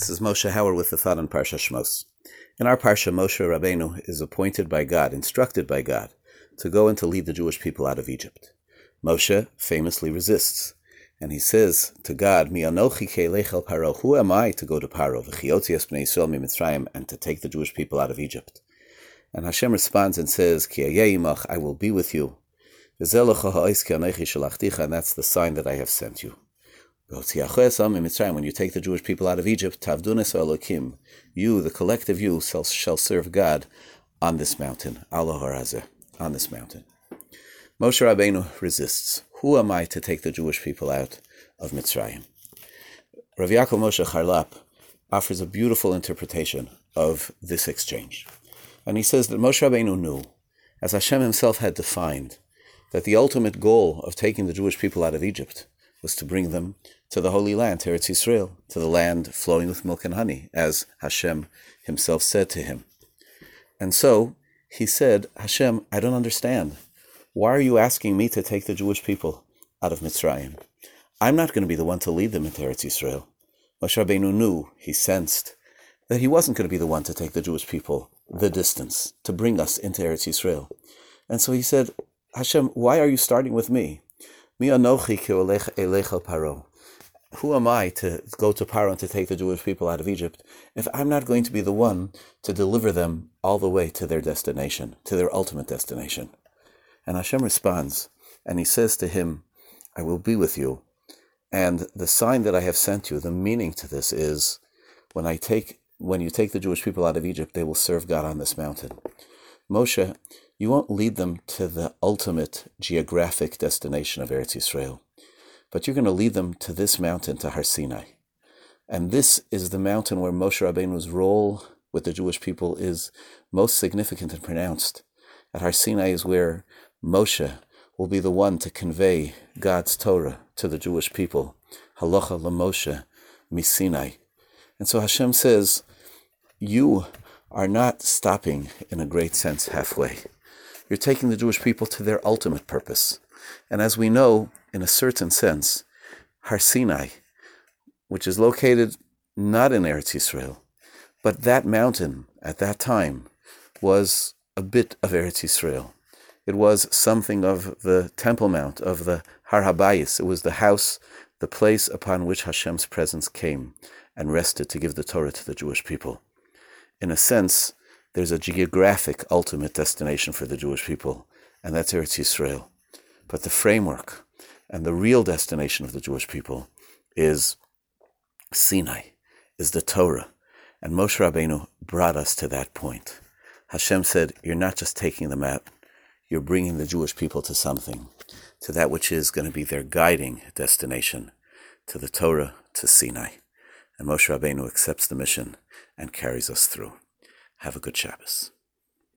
This is Moshe Hauer with the thought on Parsha Shmos. In our Parsha, Moshe Rabbeinu is appointed by God, instructed by God, to go and to lead the Jewish people out of Egypt. Moshe famously resists, and he says to God, Mi anochi ke'elechel paro, who am I to go to Paro, v'chioti es bnei Yisrael mitzrayim, and to take the Jewish people out of Egypt? And Hashem responds and says, Ki I will be with you. And that's the sign that I have sent you. When you take the Jewish people out of Egypt, Elokim, you, the collective you, shall serve God on this mountain, Allah on this mountain. Moshe Rabbeinu resists. Who am I to take the Jewish people out of Mitzrayim? Rav Yaakov Moshe Charlap offers a beautiful interpretation of this exchange. And he says that Moshe Rabbeinu knew, as Hashem himself had defined, that the ultimate goal of taking the Jewish people out of Egypt was to bring them to the Holy Land, Eretz Yisrael, to the land flowing with milk and honey, as Hashem himself said to him. And so he said, Hashem, I don't understand. Why are you asking me to take the Jewish people out of Mitzrayim? I'm not going to be the one to lead them into Eretz Yisrael. Moshe Rabbeinu knew, he sensed, that he wasn't going to be the one to take the Jewish people the distance, to bring us into Eretz Yisrael. And so he said, Hashem, why are you starting with me? Mi anochi paro who am I to go to Paro and to take the Jewish people out of Egypt if I'm not going to be the one to deliver them all the way to their destination, to their ultimate destination? And Hashem responds, and he says to him, I will be with you. And the sign that I have sent you, the meaning to this is when I take when you take the Jewish people out of Egypt, they will serve God on this mountain. Moshe, you won't lead them to the ultimate geographic destination of Eretz Yisrael but you're going to lead them to this mountain, to Har Sinai. And this is the mountain where Moshe Rabbeinu's role with the Jewish people is most significant and pronounced. At Har Sinai is where Moshe will be the one to convey God's Torah to the Jewish people. Halacha LaMoshe Misinai. And so Hashem says, You are not stopping in a great sense halfway. You're taking the Jewish people to their ultimate purpose. And as we know, in a certain sense, Har Sinai, which is located not in Eretz Yisrael, but that mountain at that time was a bit of Eretz Yisrael. It was something of the Temple Mount, of the Har Habayis. It was the house, the place upon which Hashem's presence came and rested to give the Torah to the Jewish people. In a sense, there's a geographic ultimate destination for the Jewish people, and that's Eretz Yisrael. But the framework and the real destination of the Jewish people is Sinai, is the Torah. And Moshe Rabbeinu brought us to that point. Hashem said, You're not just taking them out, you're bringing the Jewish people to something, to that which is going to be their guiding destination, to the Torah, to Sinai. And Moshe Rabbeinu accepts the mission and carries us through. Have a good Shabbos.